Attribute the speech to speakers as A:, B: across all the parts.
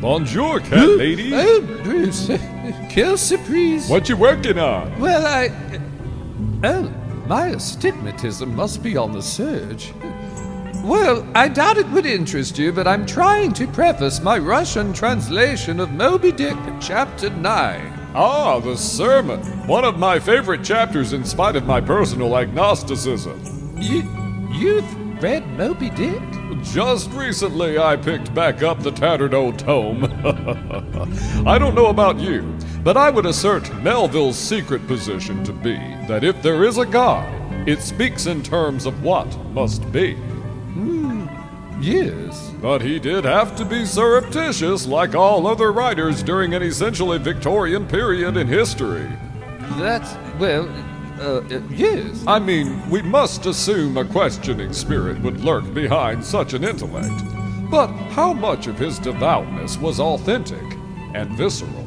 A: Bonjour, cat lady.
B: Oh, Bruce. Quelle surprise.
A: What you working on?
B: Well, I. Oh, my astigmatism must be on the surge. Well, I doubt it would interest you, but I'm trying to preface my Russian translation of Moby Dick, Chapter 9.
A: Ah, the sermon. One of my favorite chapters in spite of my personal agnosticism.
B: You. You've read Moby Dick?
A: Just recently, I picked back up the tattered old tome. I don't know about you, but I would assert Melville's secret position to be that if there is a God, it speaks in terms of what must be. Hmm.
B: Yes.
A: But he did have to be surreptitious like all other writers during an essentially Victorian period in history.
B: That's. well. Uh, uh, yes.
A: I mean, we must assume a questioning spirit would lurk behind such an intellect. But how much of his devoutness was authentic and visceral?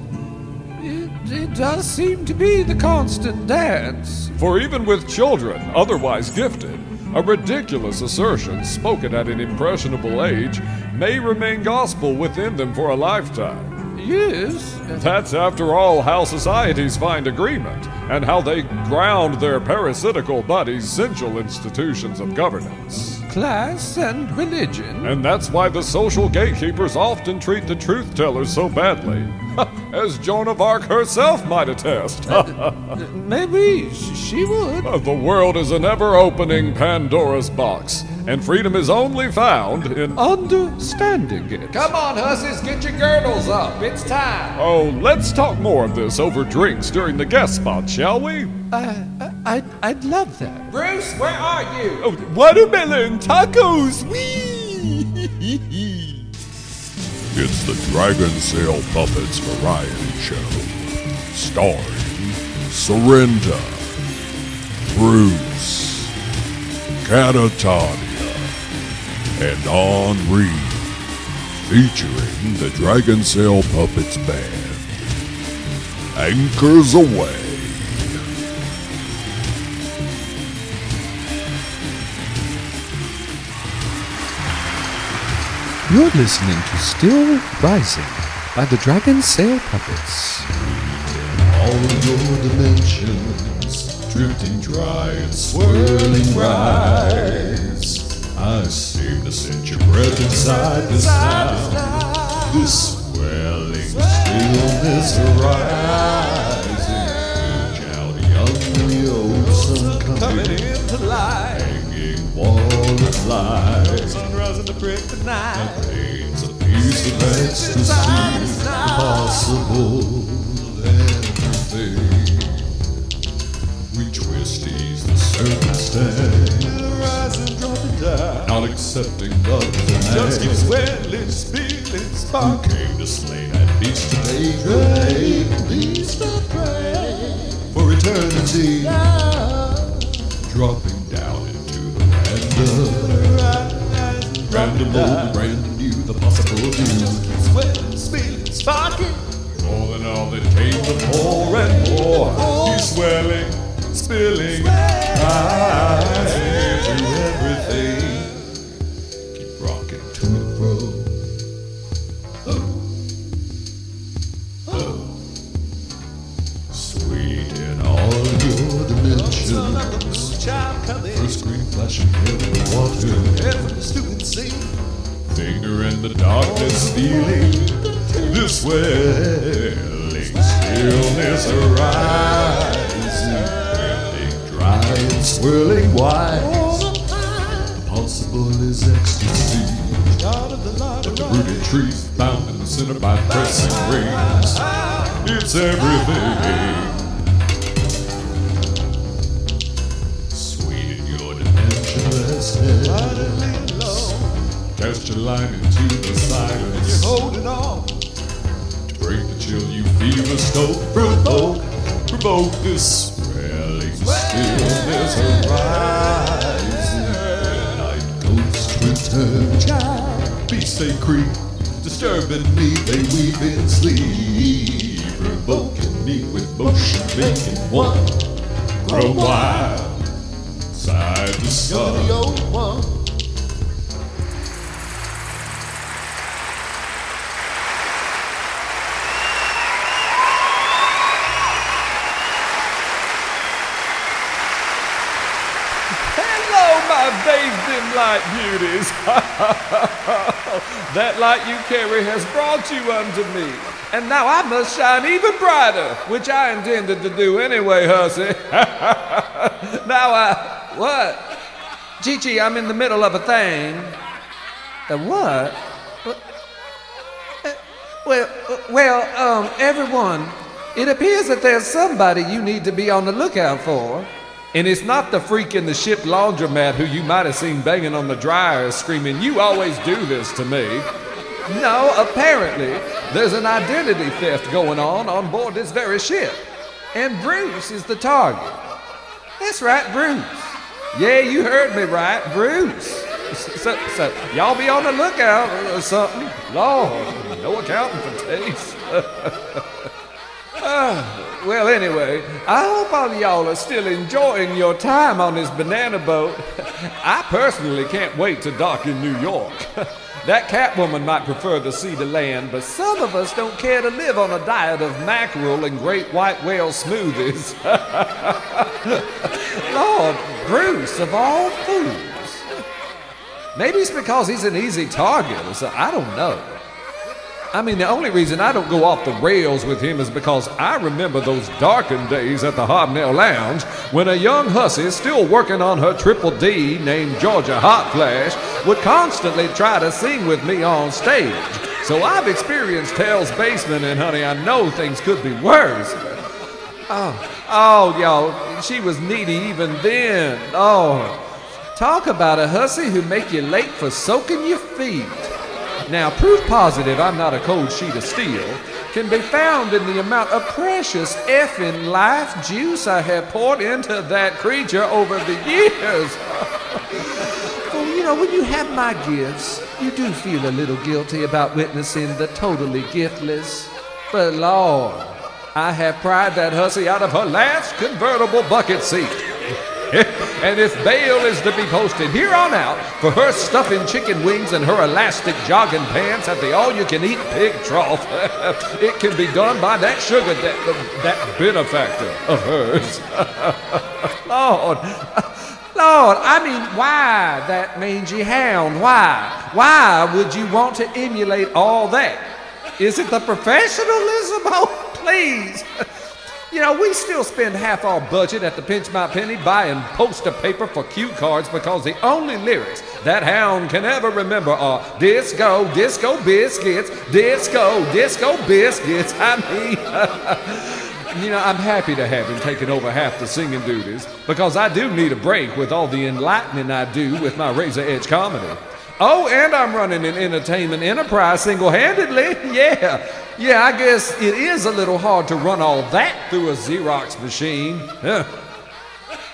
B: It, it does seem to be the constant dance.
A: For even with children, otherwise gifted, a ridiculous assertion spoken at an impressionable age may remain gospel within them for a lifetime.
B: Yes.
A: That's, after all, how societies find agreement, and how they ground their parasitical bodies' essential institutions of governance.
B: Class and religion.
A: And that's why the social gatekeepers often treat the truth tellers so badly. As Joan of Arc herself might attest.
B: Uh, maybe she would.
A: Uh, the world is an ever opening Pandora's box, and freedom is only found in.
B: Understanding it.
C: Come on, hussies, get your girdles up. It's time.
A: Oh, let's talk more of this over drinks during the guest spot, shall we?
B: Uh, I'd, I'd love that.
C: Bruce, where are you?
A: Oh, watermelon tacos! Wee!
D: It's the Dragonsail Puppets Variety Show, starring Sorrenta, Bruce, Catatonia, and Onree, featuring the Dragonsail Puppets Band. Anchors away.
B: You're listening to Still Rising by the Dragonsail Puppets.
D: all your dimensions, drifting dry and swirling rise. I seem to sense your breath inside the sound. This swelling stillness arising. Young the coming
C: into life.
D: hanging wall of light.
C: Sunrise in the brick of night.
D: Pains a piece of ecstasy, impossible everything. We twist, ease the circumstance,
C: Rising, dropping down.
D: not accepting love
C: Just keep
D: tonight.
C: swelling, spilling,
D: Who
C: spark.
D: came to slay that beast today? Pray, please stop praying for eternity. Dropping down into the random, random old, random new, the possibilities.
C: Swelling, spilling, sparking.
D: More than all that came before and more. He's swelling, spilling, rising into everything.
C: Coming.
D: First green flashing in the water.
C: The student sing.
D: Finger in the darkness, feeling This swelling stillness arising, drifting dry swirling. The possible is ecstasy, but the rooted trees bound in the center by pressing rings. It's everything. Cast your line into the silence.
C: You're holding on.
D: To break the chill you feel the scope provoke, provoke this swelling stillness arising. Night ghosts return, child. Beasts they creep, disturbing me, they weep in sleep, provoking me with motion, making one grow wild. Side the
C: You're
D: sun.
C: the old one.
B: Light beauties. that light you carry has brought you unto me. And now I must shine even brighter, which I intended to do anyway, hussy. now I. What? Chi I'm in the middle of a thing. A what? Well, well, um, everyone, it appears that there's somebody you need to be on the lookout for. And it's not the freak in the ship laundromat who you might have seen banging on the dryer screaming, You always do this to me. No, apparently, there's an identity theft going on on board this very ship. And Bruce is the target. That's right, Bruce. Yeah, you heard me right, Bruce. So, so y'all be on the lookout or something. Lord, no accounting for taste. uh, well, anyway, I hope all y'all are still enjoying your time on this banana boat. I personally can't wait to dock in New York. That Catwoman might prefer the sea to land, but some of us don't care to live on a diet of mackerel and great white whale smoothies. Lord, Bruce, of all fools. Maybe it's because he's an easy target something. I don't know. I mean, the only reason I don't go off the rails with him is because I remember those darkened days at the Hobnail Lounge when a young hussy still working on her triple D named Georgia Hot Flash would constantly try to sing with me on stage. So I've experienced Hell's Basement, and honey, I know things could be worse. Oh, oh, y'all, she was needy even then. Oh, Talk about a hussy who make you late for soaking your feet. Now, proof positive I'm not a cold sheet of steel can be found in the amount of precious effing life juice I have poured into that creature over the years. well, you know, when you have my gifts, you do feel a little guilty about witnessing the totally giftless. But Lord, I have pried that hussy out of her last convertible bucket seat. And if bail is to be posted here on out for her stuffing chicken wings and her elastic jogging pants at the all-you-can-eat pig trough, it can be done by that sugar that that benefactor of hers. Lord, Lord, I mean, why that mangy hound? Why? Why would you want to emulate all that? Is it the professionalism? Oh, please. You know, we still spend half our budget at the Pinch My Penny buying poster paper for cue cards because the only lyrics that hound can ever remember are disco, disco biscuits, disco, disco biscuits. I mean, you know, I'm happy to have him taking over half the singing duties because I do need a break with all the enlightening I do with my razor edge comedy. Oh, and I'm running an entertainment enterprise single handedly. Yeah. Yeah, I guess it is a little hard to run all that through a Xerox machine.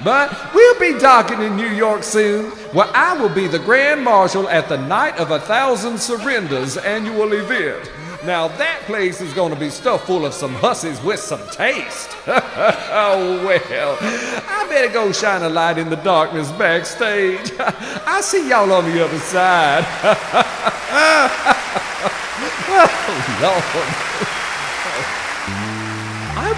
B: But we'll be docking in New York soon, where I will be the Grand Marshal at the Night of a Thousand Surrenders annual event. Now that place is going to be stuffed full of some hussies with some taste. oh well, I better go shine a light in the darkness backstage. I'll see y'all on the other side. oh Lord.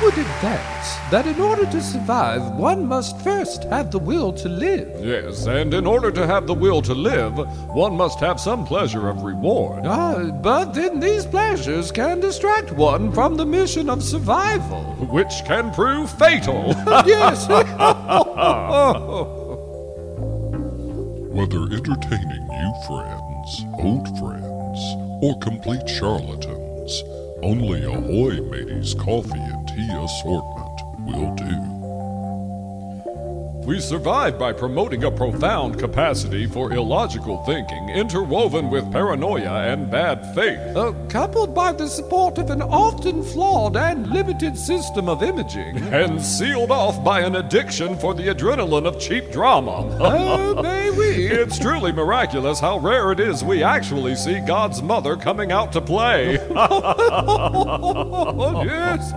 E: Would advance that in order to survive, one must first have the will to live.
B: Yes, and in order to have the will to live, one must have some pleasure of reward.
E: Ah, but then these pleasures can distract one from the mission of survival.
B: Which can prove fatal.
E: yes.
A: Whether entertaining new friends, old friends, or complete charlatans, only Ahoy Mateys coffee and tea assortment will do.
B: We survive by promoting a profound capacity for illogical thinking, interwoven with paranoia and bad faith.
E: Uh, coupled by the support of an often flawed and limited system of imaging.
B: And sealed off by an addiction for the adrenaline of cheap drama.
E: Oh, may we?
B: It's truly miraculous how rare it is we actually see God's mother coming out to play.
E: oh, yes.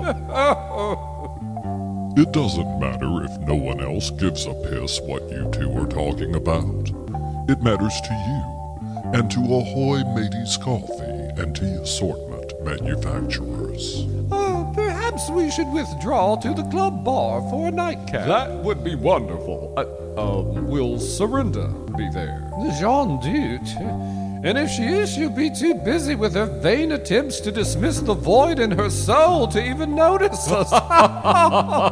A: It doesn't matter if no one else gives a piss what you two are talking about. It matters to you and to Ahoy Mateys Coffee and Tea Assortment manufacturers.
E: Oh, perhaps
B: perhaps we should withdraw to the club bar for a nightcap.
A: That would be wonderful. Uh, um, will Surrender be there?
B: Jean Dut. And if she is, she'll be too busy with her vain attempts to dismiss the void in her soul to even notice us.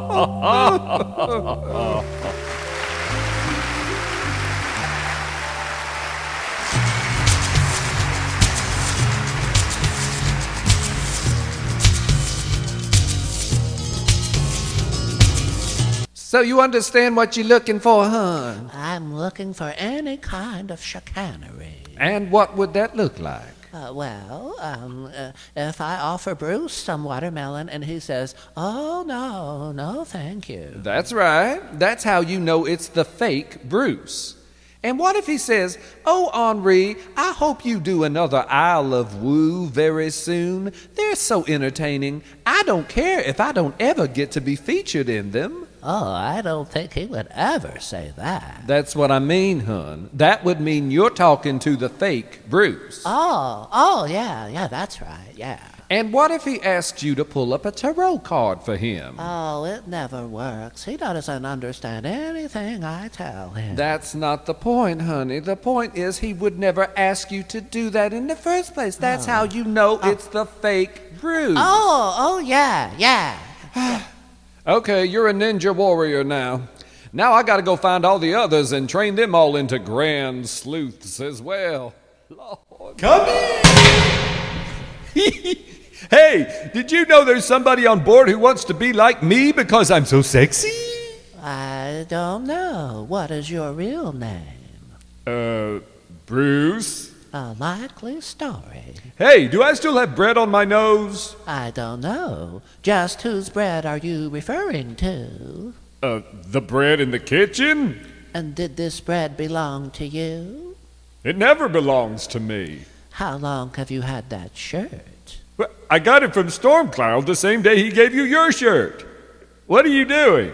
B: so you understand what you're looking for, huh?
F: I'm looking for any kind of chicanery.
B: And what would that look like?
F: Uh, well, um, uh, if I offer Bruce some watermelon and he says, Oh, no, no, thank you.
B: That's right. That's how you know it's the fake Bruce. And what if he says, Oh, Onree, I hope you do another Isle of Woo very soon. They're so entertaining. I don't care if I don't ever get to be featured in them.
F: Oh, I don't think he would ever say that.
B: That's what I mean, hun. That would mean you're talking to the fake Bruce.
F: Oh, oh, yeah, yeah, that's right, yeah.
B: And what if he asked you to pull up a tarot card for him?
F: Oh, it never works. He doesn't understand anything I tell him.
B: That's not the point, honey. The point is he would never ask you to do that in the first place. That's oh. how you know oh. it's the fake Bruce.
F: Oh, oh, yeah, yeah.
B: Okay, you're a ninja warrior now. Now I gotta go find all the others and train them all into grand sleuths as well. Lord.
G: Come in! hey, did you know there's somebody on board who wants to be like me because I'm so sexy?
F: I don't know. What is your real name?
A: Uh, Bruce?
F: A likely story.
G: Hey, do I still have bread on my nose?
F: I don't know. Just whose bread are you referring to?
A: Uh, the bread in the kitchen?
F: And did this bread belong to you?
A: It never belongs to me.
F: How long have you had that shirt?
G: Well, I got it from Stormcloud the same day he gave you your shirt. What are you doing?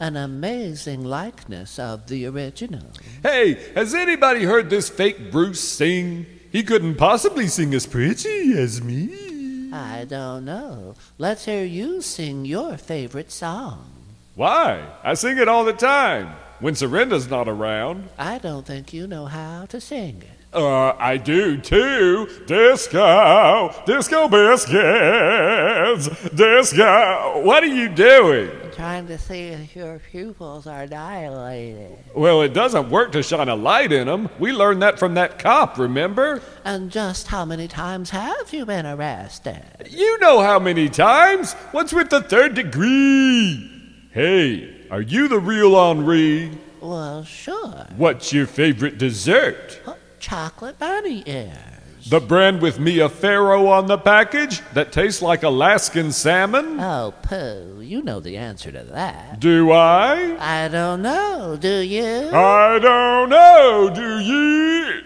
F: An amazing likeness of the original.
G: Hey, has anybody heard this fake Bruce sing? He couldn't possibly sing as pretty as me.
F: I don't know. Let's hear you sing your favorite song.
A: Why? I sing it all the time. When Surrender's not around.
F: I don't think you know how to sing it.
A: Uh, I do too. Disco, disco biscuits, disco. What are you doing?
F: I'm trying to see if your pupils are dilated.
A: Well, it doesn't work to shine a light in them. We learned that from that cop, remember?
F: And just how many times have you been arrested?
A: You know how many times. What's with the third degree? Hey, are you the real Onree?
F: Well, sure.
A: What's your favorite dessert?
F: Oh, chocolate bunny ears.
A: The brand with Mia Farrow on the package that tastes like Alaskan salmon?
F: Oh, pooh. You know the answer to that.
A: Do I?
F: I don't know. Do you?
A: I don't know, do ye?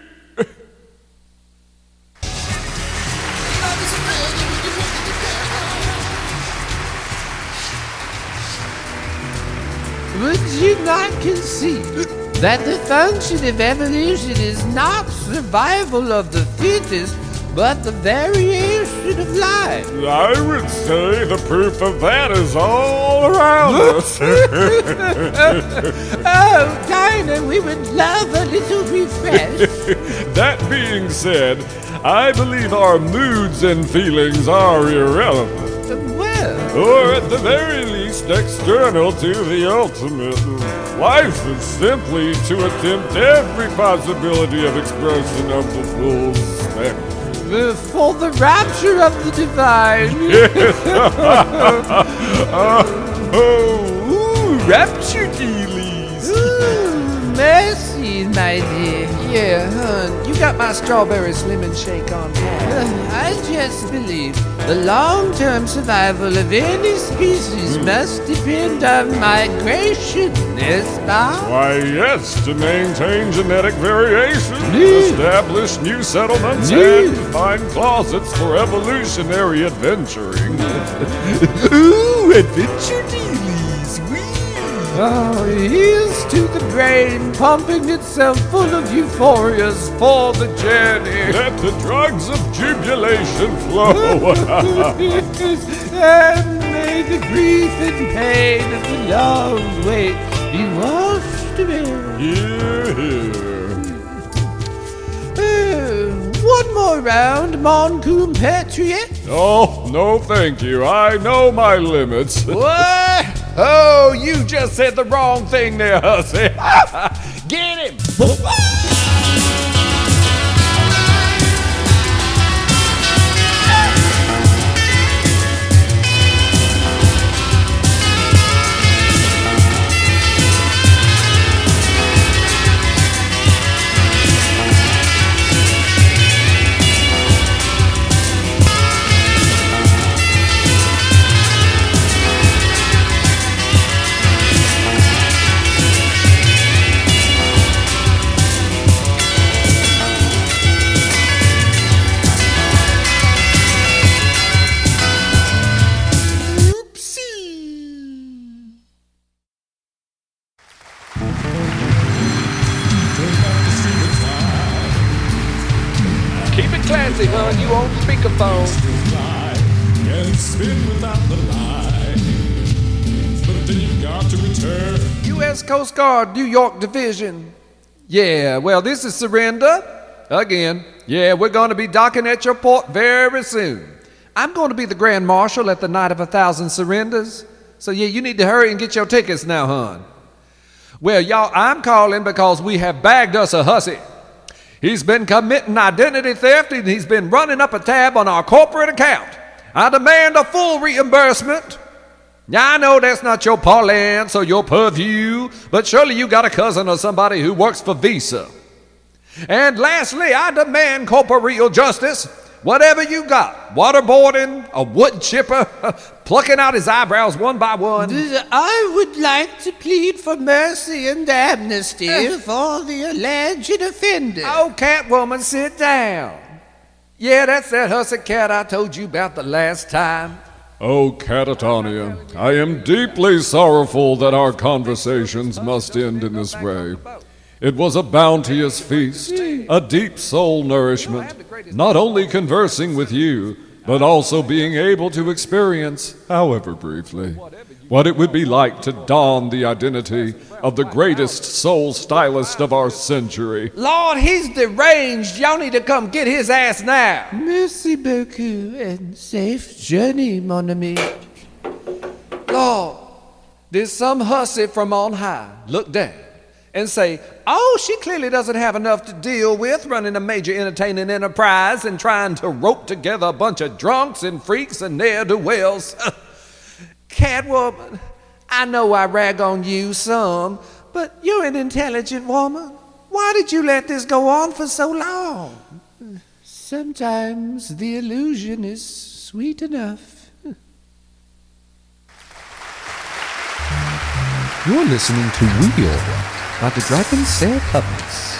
B: Would you not concede that the function of evolution is not survival of the fittest, but the variation of life?
A: I would say the proof of that is all around us.
B: Oh, Dinah, we would love a little refresh.
A: that being said, I believe our moods and feelings are irrelevant.
B: well,
A: Or at the very least, external to the ultimate. Life is simply to attempt every possibility of expression of the full spectrum.
B: for the rapture of the divine.
A: Oh, ooh, rapture dealies.
B: Ooh, mercy, my dear. Yeah, hun, you got my strawberries lemon shake on tap. Uh, I just believe the long-term survival of any species hmm. must depend on migration, n'est-ce pas?
A: Why, yes, to maintain genetic variation,
B: Nee.
A: establish new settlements,
B: Nee.
A: and find closets for evolutionary adventuring.
G: Ooh, adventure dealies. Wee.
B: Oh, here's to the brain pumping itself full of euphorias for the journey.
A: Let the drugs of jubilation flow.
B: and may the grief and pain of the long wait be washed away.
A: Here, here.
B: One more round, mon compatriot.
A: Oh, no, thank you. I know my limits.
D: What? Oh, you just said the wrong thing there, Hussy. Get him!
B: On speakerphone.
H: and spin without the lie. But then you've got to return.
B: U.S. Coast Guard, New York Division. Yeah, well, this is Surrender. Again. Yeah, we're going to be docking at your port very soon. I'm going to be the Grand Marshal at the Night of a Thousand Surrenders. So, yeah, you need to hurry and get your tickets now, hon. Well, y'all, I'm calling because we have bagged us a hussy. He's been committing identity theft and he's been running up a tab on our corporate account. I demand a full reimbursement. Now, I know that's not your parlance or your purview, but surely you got a cousin or somebody who works for Visa. And lastly, I demand corporeal justice. Whatever you got, waterboarding, a wood chipper, plucking out his eyebrows one by one.
F: I would like to plead for mercy and amnesty eh. for the alleged offender.
B: Oh, Catwoman, sit down. Yeah, that's that hussy cat I told you about the last time.
A: Oh, Catatonia, I am deeply sorrowful that our conversations must end in this way. It was a bounteous feast, a deep soul nourishment, not only conversing with you, but also being able to experience, however briefly, what it would be like to don the identity of the greatest soul stylist of our century.
B: Lord, he's deranged. Y'all need to come get his ass now.
F: Merci beaucoup and safe journey, mon ami.
B: Lord, did some hussy from on high look down and say, Oh, she clearly doesn't have enough to deal with running a major entertaining enterprise and trying to rope together a bunch of drunks and freaks and ne'er do wells? Catwoman, I know I rag on you some, but you're an intelligent woman. Why did you let this go on for so long?
F: Sometimes the illusion is sweet enough.
I: You're listening to Wheel by the Dragonsail Puppets.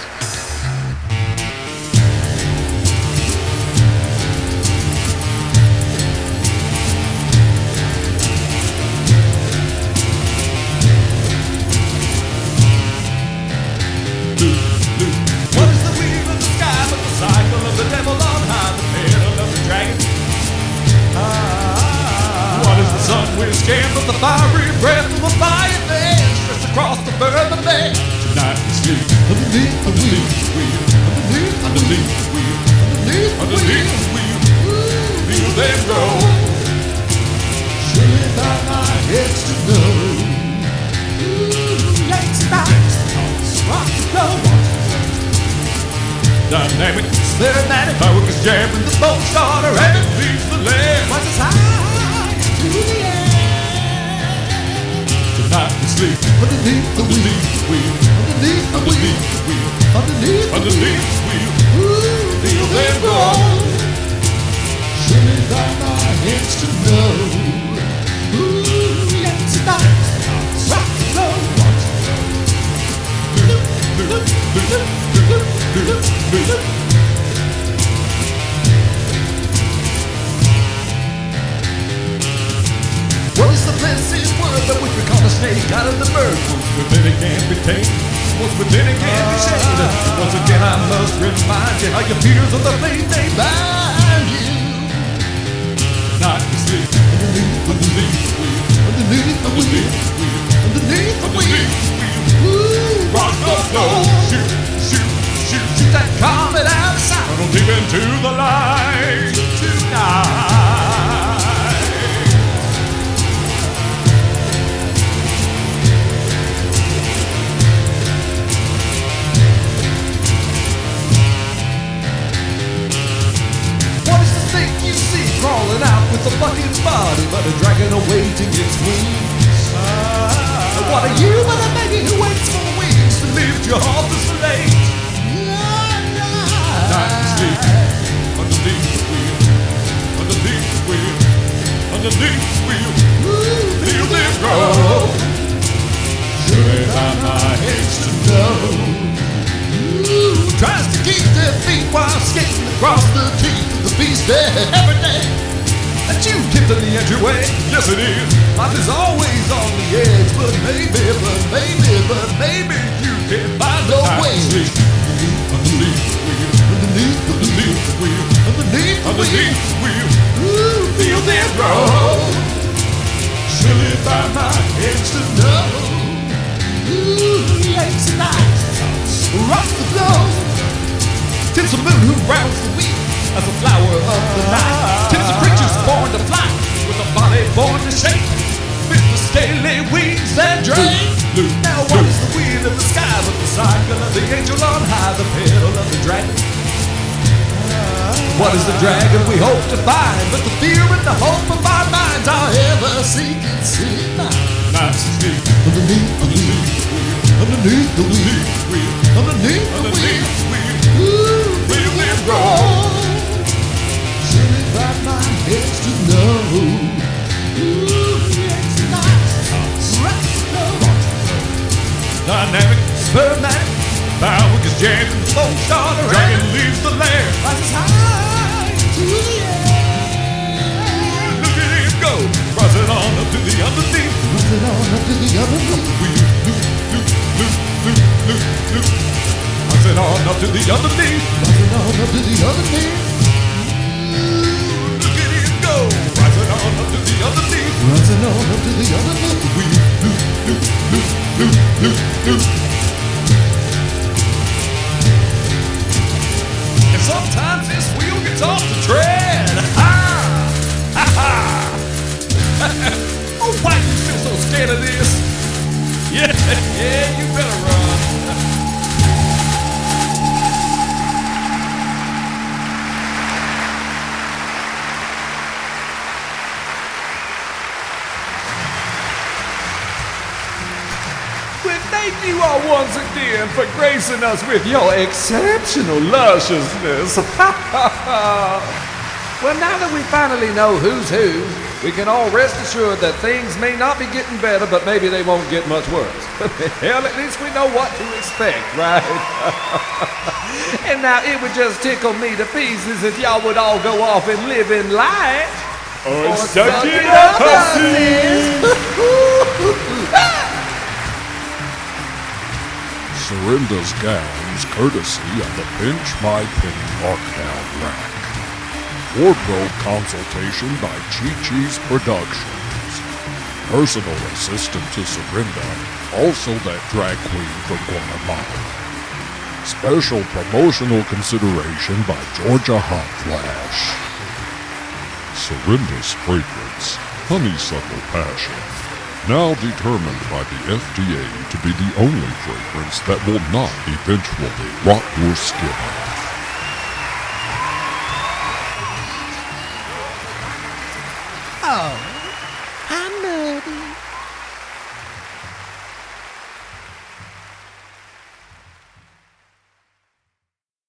D: Focus jamming the boat starter and it leaves the land. Watch us high to the air. Tonight we sleep underneath the wheel, wheel, underneath the wheel, wheel, underneath, underneath the wheel. Ooh, feel them roll. Surely by my heads to know. Ooh, let's rock, rock, roll, rock, What is the fancy word that would call a snake out of the bird? Once within it can't be tamed. Once within it can't be shamed. Once again I must remind you how your fears of the things they bind you. Not to sleep underneath, underneath the wheel, underneath the wheel, underneath the wheel. Rock the floor, shoot,
A: shoot, shoot, shoot
B: that comet outside.
A: Tunnel deep into the light
D: tonight. With a bucket body, but a dragon awaiting its wings. And what are you but a baby who waits for wings to lift your heart this late?
A: Night sleep underneath the wheel, underneath the wheel, underneath the wheel. Feel them grow. Surely by my head's to know.
D: Tries to keep their feet while skating across the teeth of the beast there every day. That you keep in the entryway.
A: Yes, it is.
D: Life is always on the edge, but maybe, but maybe, but maybe you can find a
A: Night
D: way.
A: underneath the wheel,
D: Underneath the
A: underneath the wheel,
D: underneath the
A: the wheel.
D: Ooh,
A: Feel them grow. Surely by my head's to know.
D: ooh, late tonight. Rocks the floor. Tips a moon who rounds the wheel as a flower of the night. Cycle of the angel on high, the pedal of the dragon? What is the dragon we hope to find? But the fear and the hope of our minds are ever seeking
A: sleep
D: Underneath the wheel, underneath the wheel, underneath the wheel. Ooh,
A: them grow.
D: oh, surely by my head's to know. Ooh, it's not rock
A: Dynamic,
D: Spermatic,
A: power is jamming.
D: smoke star
A: Dragon leaves the lair.
D: rises high to the air.
A: Look at him go, rising on up to the underneath.
D: Rising on up to the other
A: Wheel, loop, loop, loop, loop, loop, loop. Rising on up to the underneath.
D: Rising on up to the other knee.
A: Look at him go, rising on up to the underneath.
D: Rising on up to the other knee.
A: Wheel, loop, loop, loop, loop, loop, loop.
D: Sometimes this wheel gets off the tread. Ha! Ha ha! oh, why are you still so scared of this? Yeah, yeah, you better run.
B: Again for gracing us with your exceptional lusciousness. well, now that we finally know who's who, we can all rest assured that things may not be getting better, but maybe they won't get much worse. Hell, at least we know what to expect, right? and now it would just tickle me to pieces if y'all would all go off and live in light.
A: Or
B: suck it
F: Serinda's gowns, courtesy of the Pinch My Penny Markdown Rack. Wardrobe consultation by Chi Chi's Productions. Personal assistant to Serinda, also that drag queen from Guatemala. Special promotional consideration by Georgia Hot Flash. Serinda's fragrance, honeysuckle passion. Now determined by the FDA to be the only fragrance that will not eventually rot your skin